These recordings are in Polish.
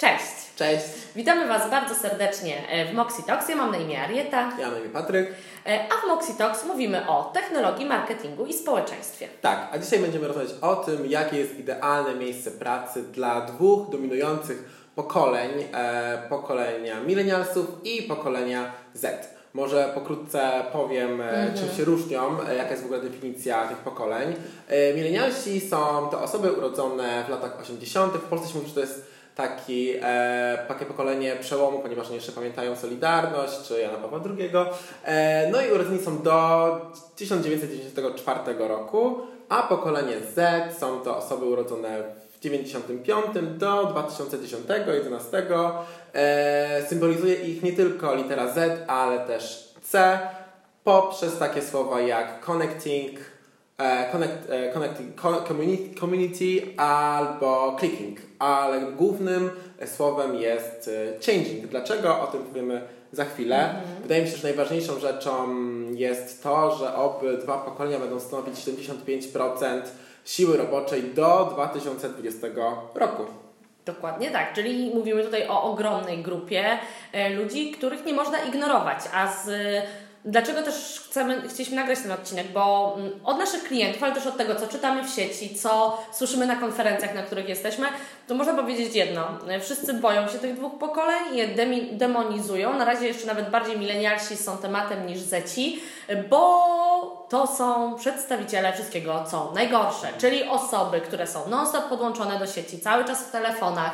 Cześć! Cześć! Witamy Was bardzo serdecznie e, w Moxie Talks. Ja mam na imię Arieta. Ja mam na imię Patryk. E, a w Moxie Talks mówimy o technologii, marketingu i społeczeństwie. Tak, a dzisiaj będziemy rozmawiać o tym, jakie jest idealne miejsce pracy dla dwóch dominujących pokoleń, e, pokolenia milenialsów i pokolenia Z. Może pokrótce powiem, mm -hmm. czym się różnią, jaka jest w ogóle definicja tych pokoleń. Milenialsi są to osoby urodzone w latach 80. W Polsce się mówi, że to jest taki, e, takie pokolenie przełomu, ponieważ oni jeszcze pamiętają Solidarność czy Jana Pawła II. E, no i urodzeni są do 1994 roku, a pokolenie Z są to osoby urodzone w 95 do 2010-2011. E, symbolizuje ich nie tylko litera Z, ale też C poprzez takie słowa jak connecting, connect, e, connecting community, community albo clicking, ale głównym słowem jest e, changing. Dlaczego? O tym powiemy za chwilę. -hmm. Wydaje mi się, że najważniejszą rzeczą jest to, że obydwa pokolenia będą stanowić 75% siły roboczej do 2020 roku. Dokładnie tak, czyli mówimy tutaj o ogromnej grupie e, ludzi, których nie można ignorować, a z Dlaczego też chcemy, chcieliśmy nagrać ten odcinek? Bo mm, od naszych klientów, ale też od tego, co czytamy w sieci, co słyszymy na konferencjach, na których jesteśmy, to można powiedzieć jedno. Wszyscy boją się tych dwóch pokoleń je demonizują. Na razie jeszcze nawet bardziej milenialsi są tematem niż zeci, bo to są przedstawiciele wszystkiego, co najgorsze, czyli osoby, które są non-stop podłączone do sieci, cały czas w telefonach,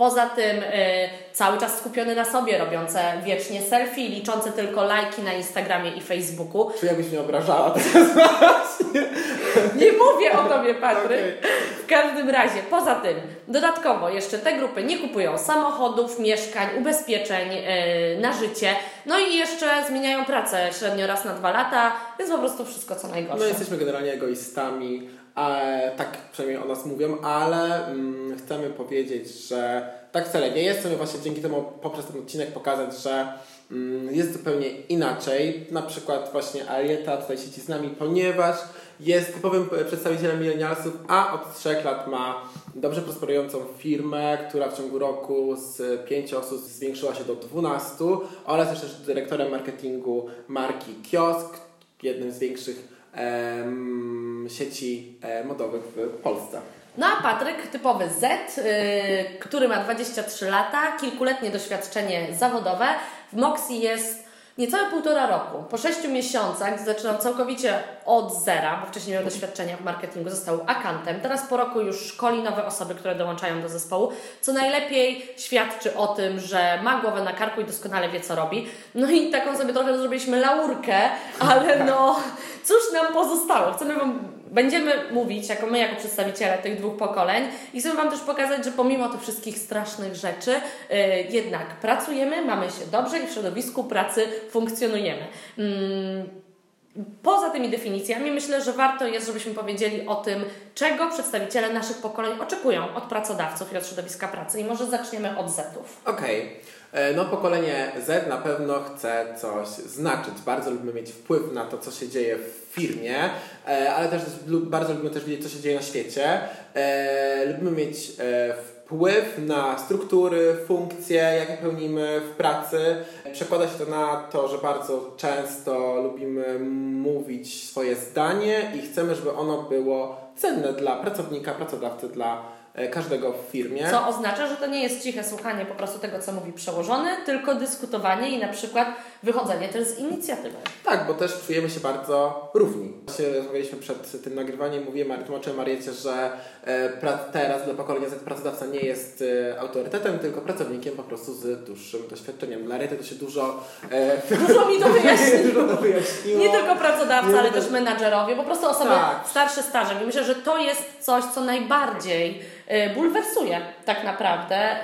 Poza tym y, cały czas skupiony na sobie, robiące wiecznie selfie, liczące tylko lajki na Instagramie i Facebooku. Czy jakbyś mnie obrażała teraz Nie mówię o Tobie, Patryk. Okay. W każdym razie, poza tym, dodatkowo jeszcze te grupy nie kupują samochodów, mieszkań, ubezpieczeń y, na życie, no i jeszcze zmieniają pracę średnio raz na dwa lata, więc po prostu wszystko co najgorsze. No jesteśmy generalnie egoistami E, tak przynajmniej o nas mówią, ale mm, chcemy powiedzieć, że tak wcale nie jest. Chcemy właśnie dzięki temu poprzez ten odcinek pokazać, że mm, jest zupełnie inaczej. Na przykład właśnie Arieta tutaj siedzi z nami, ponieważ jest typowym przedstawicielem milenialsów, a od trzech lat ma dobrze prosperującą firmę, która w ciągu roku z 5 osób zwiększyła się do 12 oraz też dyrektorem marketingu marki Kiosk, jednym z większych sieci e, modowych w Polsce. No a Patryk, typowy Z, yy, który ma 23 lata, kilkuletnie doświadczenie zawodowe. W Moxie jest niecałe półtora roku. Po sześciu miesiącach zaczynał całkowicie od zera, bo wcześniej miał doświadczenia w marketingu, został akantem. Teraz po roku już szkoli nowe osoby, które dołączają do zespołu, co najlepiej świadczy o tym, że ma głowę na karku i doskonale wie, co robi. No i taką sobie trochę zrobiliśmy laurkę, ale no cóż nam pozostało? Chcemy Wam będziemy mówić, jako my, jako przedstawiciele tych dwóch pokoleń i chcemy Wam też pokazać, że pomimo tych wszystkich strasznych rzeczy, yy, jednak pracujemy, mamy się dobrze i w środowisku pracy funkcjonujemy. Yy. Poza tymi definicjami myślę, że warto jest, żebyśmy powiedzieli o tym, czego przedstawiciele naszych pokoleń oczekują od pracodawców i od środowiska pracy. I może zaczniemy od Zetów. Okej. Okay. E, no, pokolenie Z na pewno chce coś znaczyć. Bardzo lubimy mieć wpływ na to, co się dzieje w firmie, e, ale też bardzo lubimy też wiedzieć, co się dzieje na świecie. E, lubimy mieć wpływ na struktury, funkcje, jakie pełnimy w pracy. Przekłada się to na to, że bardzo często lubimy mówić swoje zdanie i chcemy, żeby ono było cenne dla pracownika, pracodawcy, dla każdego w firmie. Co oznacza, że to nie jest ciche słuchanie po prostu tego, co mówi przełożony, tylko dyskutowanie i na przykład wychodzenie też z inicjatywy. Tak, bo też czujemy się bardzo równi. Rozmawialiśmy przed tym nagrywaniem, mówiłem, tłumaczyłem Mariecie, że e, teraz dla pokolenia Z pracodawca nie jest e, autorytetem, tylko pracownikiem po prostu z dłuższym doświadczeniem. Dla Mariety to się dużo... Dużo mi to wyjaśniło. to wyjaśniło. Nie tylko pracodawca, nie ale też menadżerowie, po prostu osoby tak. starsze staże. I myślę, że to jest coś, co najbardziej bulwersuje tak naprawdę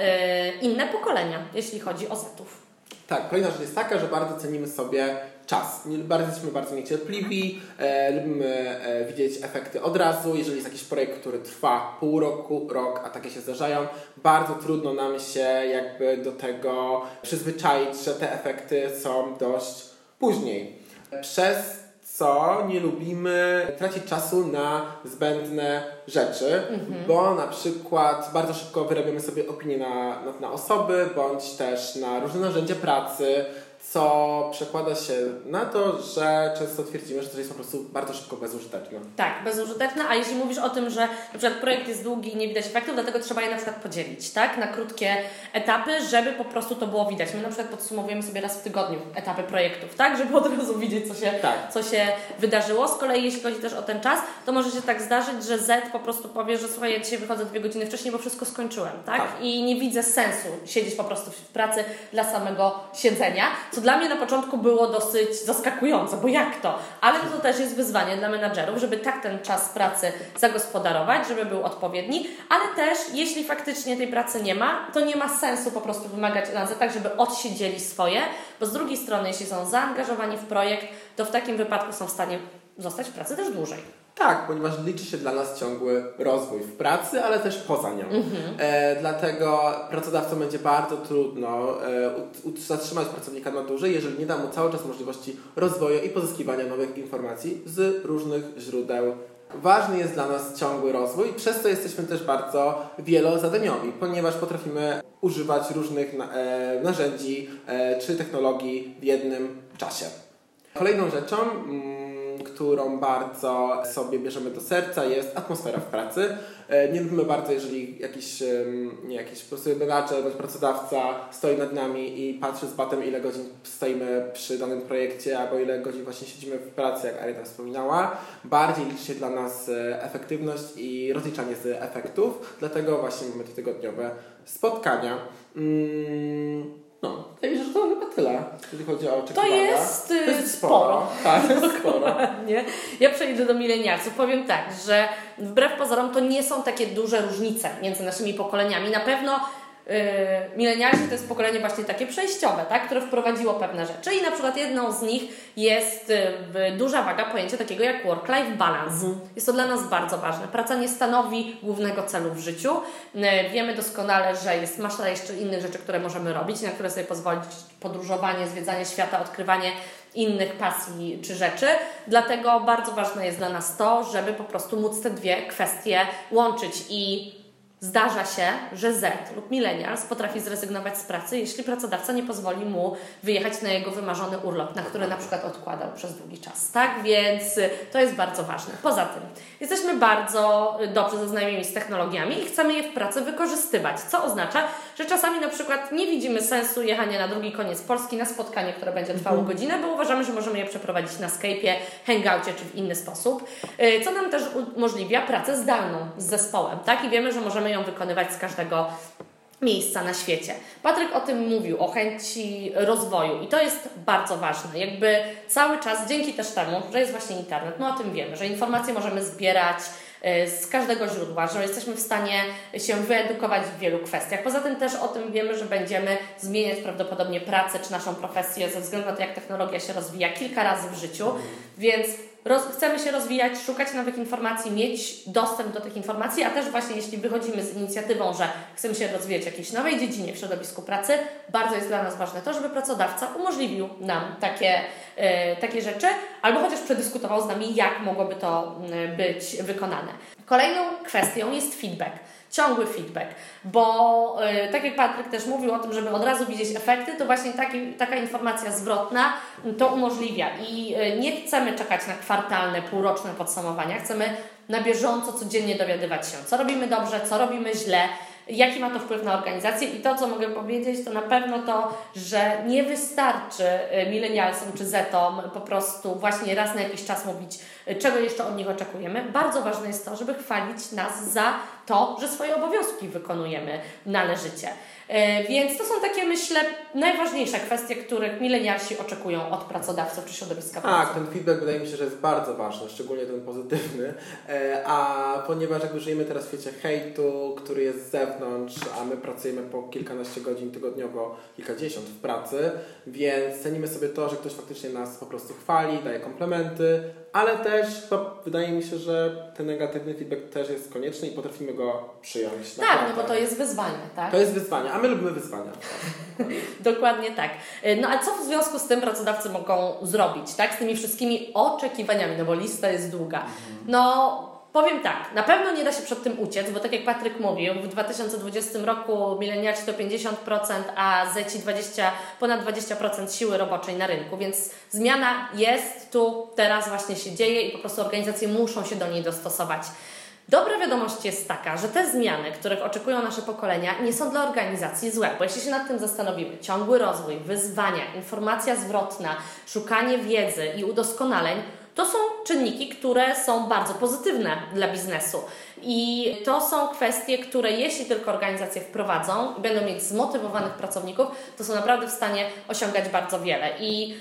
inne pokolenia, jeśli chodzi o Zetów. Tak, kolejna rzecz jest taka, że bardzo cenimy sobie czas. Bardzo jesteśmy bardzo niecierpliwi, e, lubimy e, widzieć efekty od razu. Jeżeli jest jakiś projekt, który trwa pół roku, rok, a takie się zdarzają, bardzo trudno nam się jakby do tego przyzwyczaić, że te efekty są dość później. Przez co? Nie lubimy tracić czasu na zbędne rzeczy, bo na przykład bardzo szybko wyrabiamy sobie opinie na, na, na osoby, bądź też na różne narzędzia pracy, co przekłada się na to, że często twierdzimy, że to jest po prostu bardzo szybko bezużyteczne. Tak, bezużyteczne, a jeśli mówisz o tym, że na przykład projekt jest długi i nie widać efektów, dlatego trzeba je na przykład podzielić, tak, na krótkie etapy, żeby po prostu to było widać. My na przykład podsumowujemy sobie raz w tygodniu etapy projektów, tak, żeby od razu widzieć, co się, Tak. co się wydarzyło. Z kolei jeśli chodzi też o ten czas, to może się tak zdarzyć, że Z po prostu powie, że słuchaj, ja dzisiaj wychodzę dwie godziny wcześniej, bo wszystko skończyłem, tak? Tak. I nie widzę sensu siedzieć po prostu w pracy dla samego siedzenia, co dla mnie na początku było dosyć zaskakujące, bo jak to? Ale to też jest wyzwanie dla menadżerów, żeby tak ten czas pracy zagospodarować, żeby był odpowiedni, ale też jeśli faktycznie tej pracy nie ma, to nie ma sensu po prostu wymagać na tak, żeby odsiedzieli swoje, bo z drugiej strony, jeśli są zaangażowani w projekt, to w takim wypadku są w stanie zostać w pracy też dłużej. Tak, ponieważ liczy się dla nas ciągły rozwój w pracy, ale też poza nią. E, dlatego pracodawcom będzie bardzo trudno e, zatrzymać pracownika na dłużej, jeżeli nie da mu cały czas możliwości rozwoju i pozyskiwania nowych informacji z różnych źródeł. Ważny jest dla nas ciągły rozwój, przez co jesteśmy też bardzo wielozadaniowi, ponieważ potrafimy używać różnych e, narzędzi e, czy technologii w jednym czasie. Kolejną rzeczą, mm, którą bardzo sobie bierzemy do serca, jest atmosfera w pracy. E, Nie lubimy bardzo, jeżeli jakiś, nie, jakiś po prostu menadżer bądź pracodawca stoi nad nami i patrzy z batem, ile godzin stoimy przy danym projekcie, albo ile godzin właśnie siedzimy w pracy, jak Arina wspominała. Bardziej liczy się dla nas e, efektywność i rozliczanie z efektów, dlatego właśnie mamy te tygodniowe spotkania. Mm, no, wydaje mi się, że to chyba tyle, jeżeli chodzi o oczekiwania. jest, y, To jest sporo. sporo. Tak, to jest sporo. Dokładnie. Ja przejdę do milenialsów. Powiem tak, że wbrew pozorom to nie są takie duże różnice między naszymi pokoleniami. Na pewno milenialsi to jest pokolenie właśnie takie przejściowe, tak, które wprowadziło pewne rzeczy i na przykład jedną z nich jest yy, duża waga pojęcia takiego jak work-life balance. Jest to dla nas bardzo ważne. Praca nie stanowi głównego celu w życiu. Yy, wiemy doskonale, że jest masa jeszcze innych rzeczy, które możemy robić, na które sobie pozwolić podróżowanie, zwiedzanie świata, odkrywanie innych pasji czy rzeczy. Dlatego bardzo ważne jest dla nas to, żeby po prostu móc te dwie kwestie łączyć i zdarza się, że Z lub millennials potrafi zrezygnować z pracy, jeśli pracodawca nie pozwoli mu wyjechać na jego wymarzony urlop, na który na przykład odkładał przez długi czas. Tak więc y, to jest bardzo ważne. Poza tym jesteśmy bardzo y, dobrze zaznajomieni z technologiami i chcemy je w pracy wykorzystywać, co oznacza, że czasami na przykład nie widzimy sensu jechania na drugi koniec Polski na spotkanie, które będzie trwało godzinę, bo uważamy, że możemy je przeprowadzić na Skype'ie, Hangoucie czy w inny sposób, y, co nam też umożliwia pracę zdalną z zespołem, tak? I wiemy, że możemy ją wykonywać z każdego miejsca na świecie. Patryk o tym mówił, o chęci rozwoju i to jest bardzo ważne. Jakby cały czas, dzięki też temu, że jest właśnie internet, no o tym wiemy, że informacje możemy zbierać y, z każdego źródła, że jesteśmy w stanie się wyedukować w wielu kwestiach. Poza tym też o tym wiemy, że będziemy zmieniać prawdopodobnie pracę czy naszą profesję ze względu na to, jak technologia się rozwija kilka razy w życiu, więc roz, chcemy się rozwijać, szukać nowych informacji, mieć dostęp do tych informacji, a też właśnie jeśli wychodzimy z inicjatywą, że chcemy się rozwijać w jakiejś nowej dziedzinie w środowisku pracy, bardzo jest dla nas ważne to, żeby pracodawca umożliwił nam takie, e, takie rzeczy, albo chociaż przedyskutował z nami, jak mogłoby to mm, być wykonane. Kolejną kwestią jest feedback ciągły feedback, bo y, tak jak Patryk też mówił o tym, żeby od razu widzieć efekty, to właśnie taki, taka informacja zwrotna to umożliwia. I y, nie chcemy czekać na kwartalne, półroczne podsumowania, chcemy na bieżąco, codziennie dowiadywać się, co robimy dobrze, co robimy źle, jaki ma to wpływ na organizację. I to, co mogę powiedzieć, to na pewno to, że nie wystarczy y, milenialsom czy zetom po prostu właśnie raz na jakiś czas mówić, czego jeszcze od nich oczekujemy. Bardzo ważne jest to, żeby chwalić nas za to, że swoje obowiązki wykonujemy należycie. E, Więc to są takie, myślę, najważniejsze kwestie, których milenialsi oczekują od pracodawców czy środowiska pracy. Tak, ten feedback wydaje mi się, że jest bardzo ważny, szczególnie ten pozytywny. E, A ponieważ jakby żyjemy teraz w świecie hejtu, który jest z zewnątrz, a my pracujemy po kilkanaście godzin tygodniowo, kilkadziesiąt w pracy, więc cenimy sobie to, że ktoś faktycznie nas po prostu chwali, daje komplementy, ale też to wydaje mi się, że ten negatywny feedback też jest konieczny i potrafimy go przyjąć. Tak, naprawdę. no bo to jest wyzwanie, tak? To jest wyzwanie, a my lubimy wyzwania. Dokładnie tak. No a co w związku z tym pracodawcy mogą zrobić, tak? Z tymi wszystkimi oczekiwaniami, no bo lista jest długa. Mhm. No Powiem tak, na pewno nie da się przed tym uciec, bo tak jak Patryk mówił, w 2020 roku milenialsi to 50%, a zeci 20, ponad 20% siły roboczej na rynku, więc zmiana jest tu, teraz właśnie się dzieje i po prostu organizacje muszą się do niej dostosować. Dobra wiadomość jest taka, że te zmiany, których oczekują nasze pokolenia, nie są dla organizacji złe, bo jeśli się nad tym zastanowimy, ciągły rozwój, wyzwania, informacja zwrotna, szukanie wiedzy i udoskonaleń, to są czynniki, które są bardzo pozytywne dla biznesu. I to są kwestie, które jeśli tylko organizacje wprowadzą i będą mieć zmotywowanych pracowników, to są naprawdę w stanie osiągać bardzo wiele. I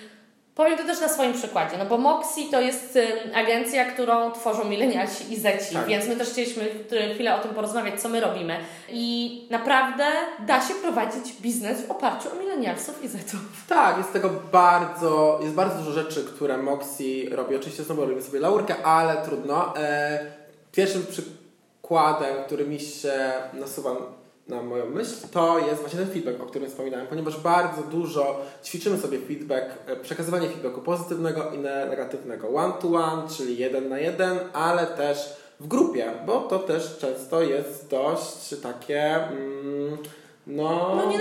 Powiem to też na swoim przykładzie, no bo Moxie to jest agencja, którą tworzą milenialsi i zeci, tak. więc my też chcieliśmy chwilę o tym porozmawiać, co my robimy. I naprawdę da się prowadzić biznes w oparciu o milenialsów i zetów. Tak, jest tego bardzo, jest bardzo dużo rzeczy, które Moxie robi. Oczywiście znowu robimy sobie laurkę, ale trudno. E, pierwszym przykładem, który mi się nasuwa na moją myśl, to jest właśnie ten feedback, o którym wspominałem, ponieważ bardzo dużo ćwiczymy sobie feedback, e, przekazywanie feedbacku pozytywnego i negatywnego one-to-one, one, czyli jeden na jeden, ale też w grupie, bo to też często jest dość takie... Mm, no, no nie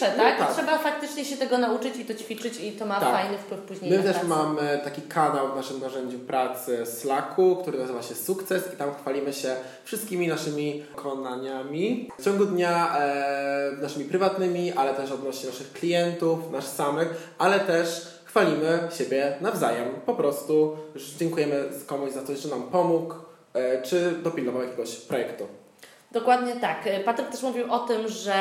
no tak? No tak? Trzeba faktycznie się tego nauczyć i to ćwiczyć i to ma tak. fajny wpływ później My na też pracę. mamy taki kanał w naszym narzędziu pracy Slacku, który nazywa się Sukces i tam chwalimy się wszystkimi naszymi konaniami w ciągu dnia, e, naszymi prywatnymi, ale też odnośnie naszych klientów, nasz samych, ale też chwalimy siebie nawzajem. Po prostu dziękujemy komuś za coś, że nam pomógł, e, czy dopilnował jakiegoś projektu. Dokładnie tak. Patryk też mówił o tym, że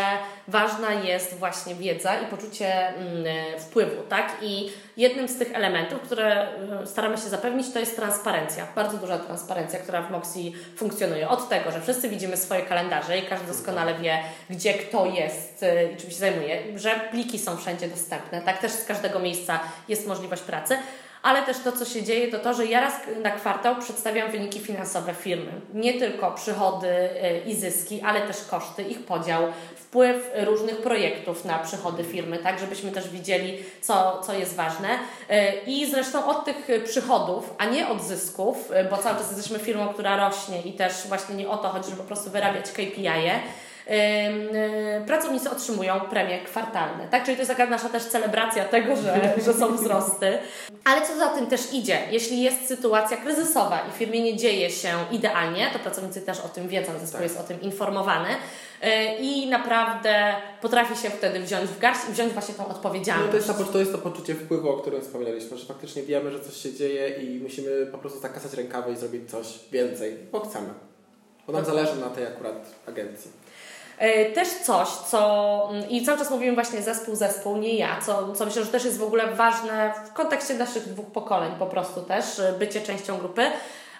ważna jest właśnie wiedza i poczucie mm, wpływu, tak? I jednym z tych elementów, które y, staramy się zapewnić, to jest transparencja. Bardzo duża transparencja, która w Moxie funkcjonuje. Od tego, że wszyscy widzimy swoje kalendarze i każdy doskonale wie, gdzie kto jest i czym się zajmuje, że pliki są wszędzie dostępne, tak? Też z każdego miejsca jest możliwość pracy, ale też to, co się dzieje, to to, że ja raz na kwartał przedstawiam wyniki finansowe firmy. Nie tylko przychody y, i zyski, ale też koszty, ich podział, wpływ różnych projektów na przychody firmy, tak, żebyśmy też widzieli, co, co jest ważne. Y, I zresztą od tych przychodów, a nie od zysków, y, bo cały czas jesteśmy firmą, która rośnie i też właśnie nie o to chodzi, żeby po prostu wyrabiać KPI-e, pracownicy otrzymują premie kwartalne. Tak? Czyli to jest taka nasza też celebracja tego, że, że są wzrosty. Ale co za tym też idzie? Jeśli jest sytuacja kryzysowa i w firmie nie dzieje się idealnie, to pracownicy też o tym wiedzą, zespół tak. jest o tym informowany y, i naprawdę potrafi się wtedy wziąć w garść i wziąć właśnie tą odpowiedzialność. No to, jest to, to jest to poczucie wpływu, o którym wspominaliśmy, że faktycznie wiemy, że coś się dzieje i musimy po prostu zakasać rękawy i zrobić coś więcej, bo chcemy. Bo nam zależy na tej akurat agencji. E, też coś, co mm, i cały czas mówimy właśnie zespół, zespół, nie ja, co, co myślę, że też jest w ogóle ważne w kontekście naszych dwóch pokoleń po prostu też, bycie częścią grupy.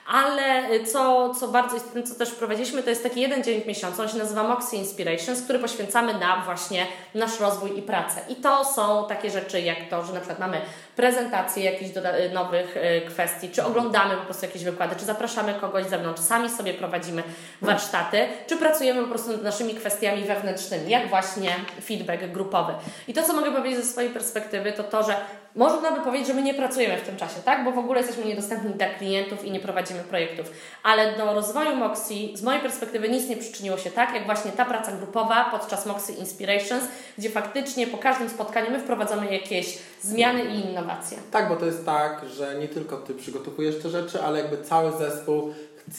Ale co, co bardzo istotne, co też wprowadziliśmy, to jest taki jeden dzień w miesiącu, on się nazywa Moxie Inspirations, który poświęcamy na właśnie nasz rozwój i pracę. I to są takie rzeczy jak to, że na przykład mamy prezentacje jakichś nowych y, kwestii, czy oglądamy po prostu jakieś wykłady, czy zapraszamy kogoś z zewnątrz, sami sobie prowadzimy warsztaty, czy pracujemy po prostu nad naszymi kwestiami wewnętrznymi, jak właśnie feedback grupowy. I to, co mogę powiedzieć ze swojej perspektywy, to to, że można by powiedzieć, że my nie pracujemy w tym czasie, tak? Bo w ogóle jesteśmy niedostępni dla klientów i nie prowadzimy projektów. Ale do rozwoju Moxie z mojej perspektywy nic nie przyczyniło się tak, jak właśnie ta praca grupowa podczas Moxie Inspirations, gdzie faktycznie po każdym spotkaniu my wprowadzamy jakieś zmiany i innowacje. Tak, bo to jest tak, że nie tylko Ty przygotowujesz te rzeczy, ale jakby cały zespół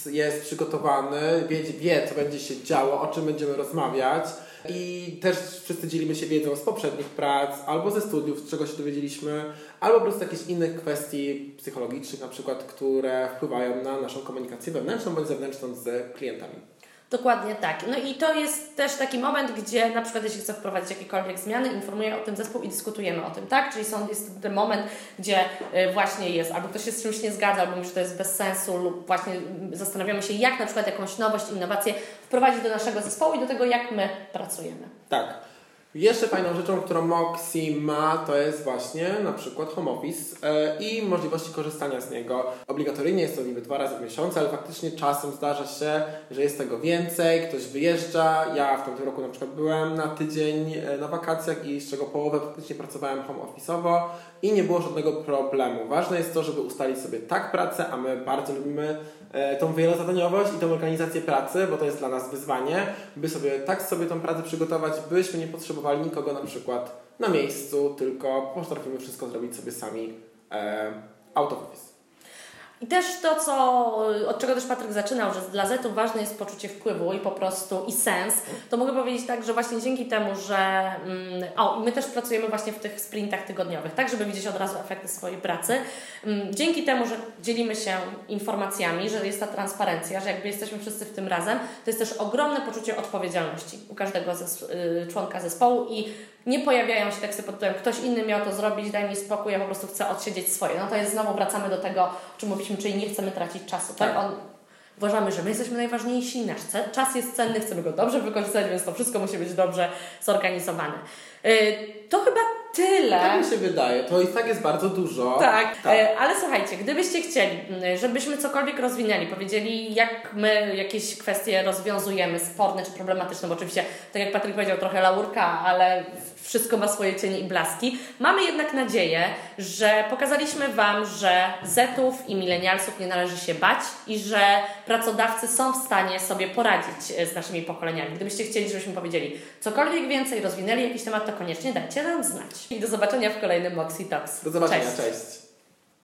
jest przygotowany, wie, wie co będzie się działo, o czym będziemy rozmawiać i też wszyscy dzielimy się wiedzą z poprzednich prac, albo ze studiów, z czego się dowiedzieliśmy, albo po prostu jakichś innych kwestii psychologicznych na przykład, które wpływają na naszą komunikację wewnętrzną bądź zewnętrzną z klientami. Dokładnie tak. No i to jest też taki moment, gdzie na przykład jeśli chcę wprowadzić jakiekolwiek zmiany, informuję o tym zespół i dyskutujemy o tym, tak? Czyli są, jest ten moment, gdzie y, właśnie jest, albo ktoś się z czymś nie zgadza, albo mówi, że to jest bez sensu lub właśnie zastanawiamy się, jak na przykład jakąś nowość, innowację wprowadzić do naszego zespołu i do tego, jak my pracujemy. Tak. Jeszcze fajną rzeczą, którą Moxie ma, to jest właśnie na przykład home office e, i możliwości korzystania z niego. Obligatoryjnie jest to niby dwa razy w miesiącu, ale faktycznie czasem zdarza się, że jest tego więcej, ktoś wyjeżdża. Ja w tamtym roku na przykład byłem na tydzień e, na wakacjach i z czego połowę faktycznie pracowałem home office'owo i nie było żadnego problemu. Ważne jest to, żeby ustalić sobie tak pracę, a my bardzo lubimy e, tą wielozadaniowość i tą organizację pracy, bo to jest dla nas wyzwanie, by sobie tak sobie tą pracę przygotować, byśmy nie potrzebowali nikogo na przykład na miejscu, tylko potrafimy wszystko zrobić sobie sami e, out of office. I też to, co, od czego też Patryk zaczynał, że dla Zetów ważne jest poczucie wpływu i po prostu i sens, to mogę powiedzieć tak, że właśnie dzięki temu, że mm, o, my też pracujemy właśnie w tych sprintach tygodniowych, tak, żeby widzieć od razu efekty swojej pracy. Mm, dzięki temu, że dzielimy się informacjami, że jest ta transparencja, że jakby jesteśmy wszyscy w tym razem, to jest też ogromne poczucie odpowiedzialności u każdego zes- y, członka zespołu i nie pojawiają się teksty pod tytułem ktoś inny miał to zrobić, daj mi spokój, ja po prostu chcę odsiedzieć swoje. No to jest znowu wracamy do tego, o czym mówiliśmy, czyli nie chcemy tracić czasu. Tak? On, uważamy, że my jesteśmy najważniejsi, nasz czas jest cenny, chcemy go dobrze wykorzystać, więc to wszystko musi być dobrze zorganizowane. Yy, to chyba tyle. Tak mi się wydaje, to i tak jest bardzo dużo. Tak, e, ale słuchajcie, gdybyście chcieli, żebyśmy cokolwiek rozwinęli, powiedzieli, jak my jakieś kwestie rozwiązujemy, sporne czy problematyczne, bo oczywiście, tak jak Patryk powiedział, trochę laurka, ale wszystko ma swoje cienie i blaski. Mamy jednak nadzieję, że pokazaliśmy Wam, że Zetów i milenialsów nie należy się bać i że pracodawcy są w stanie sobie poradzić e, z naszymi pokoleniami. Gdybyście chcieli, żebyśmy powiedzieli cokolwiek więcej, rozwinęli jakiś temat, to koniecznie dajcie nam znać. I do zobaczenia w kolejnym Moxie Talks. Do zobaczenia, Cześć. cześć.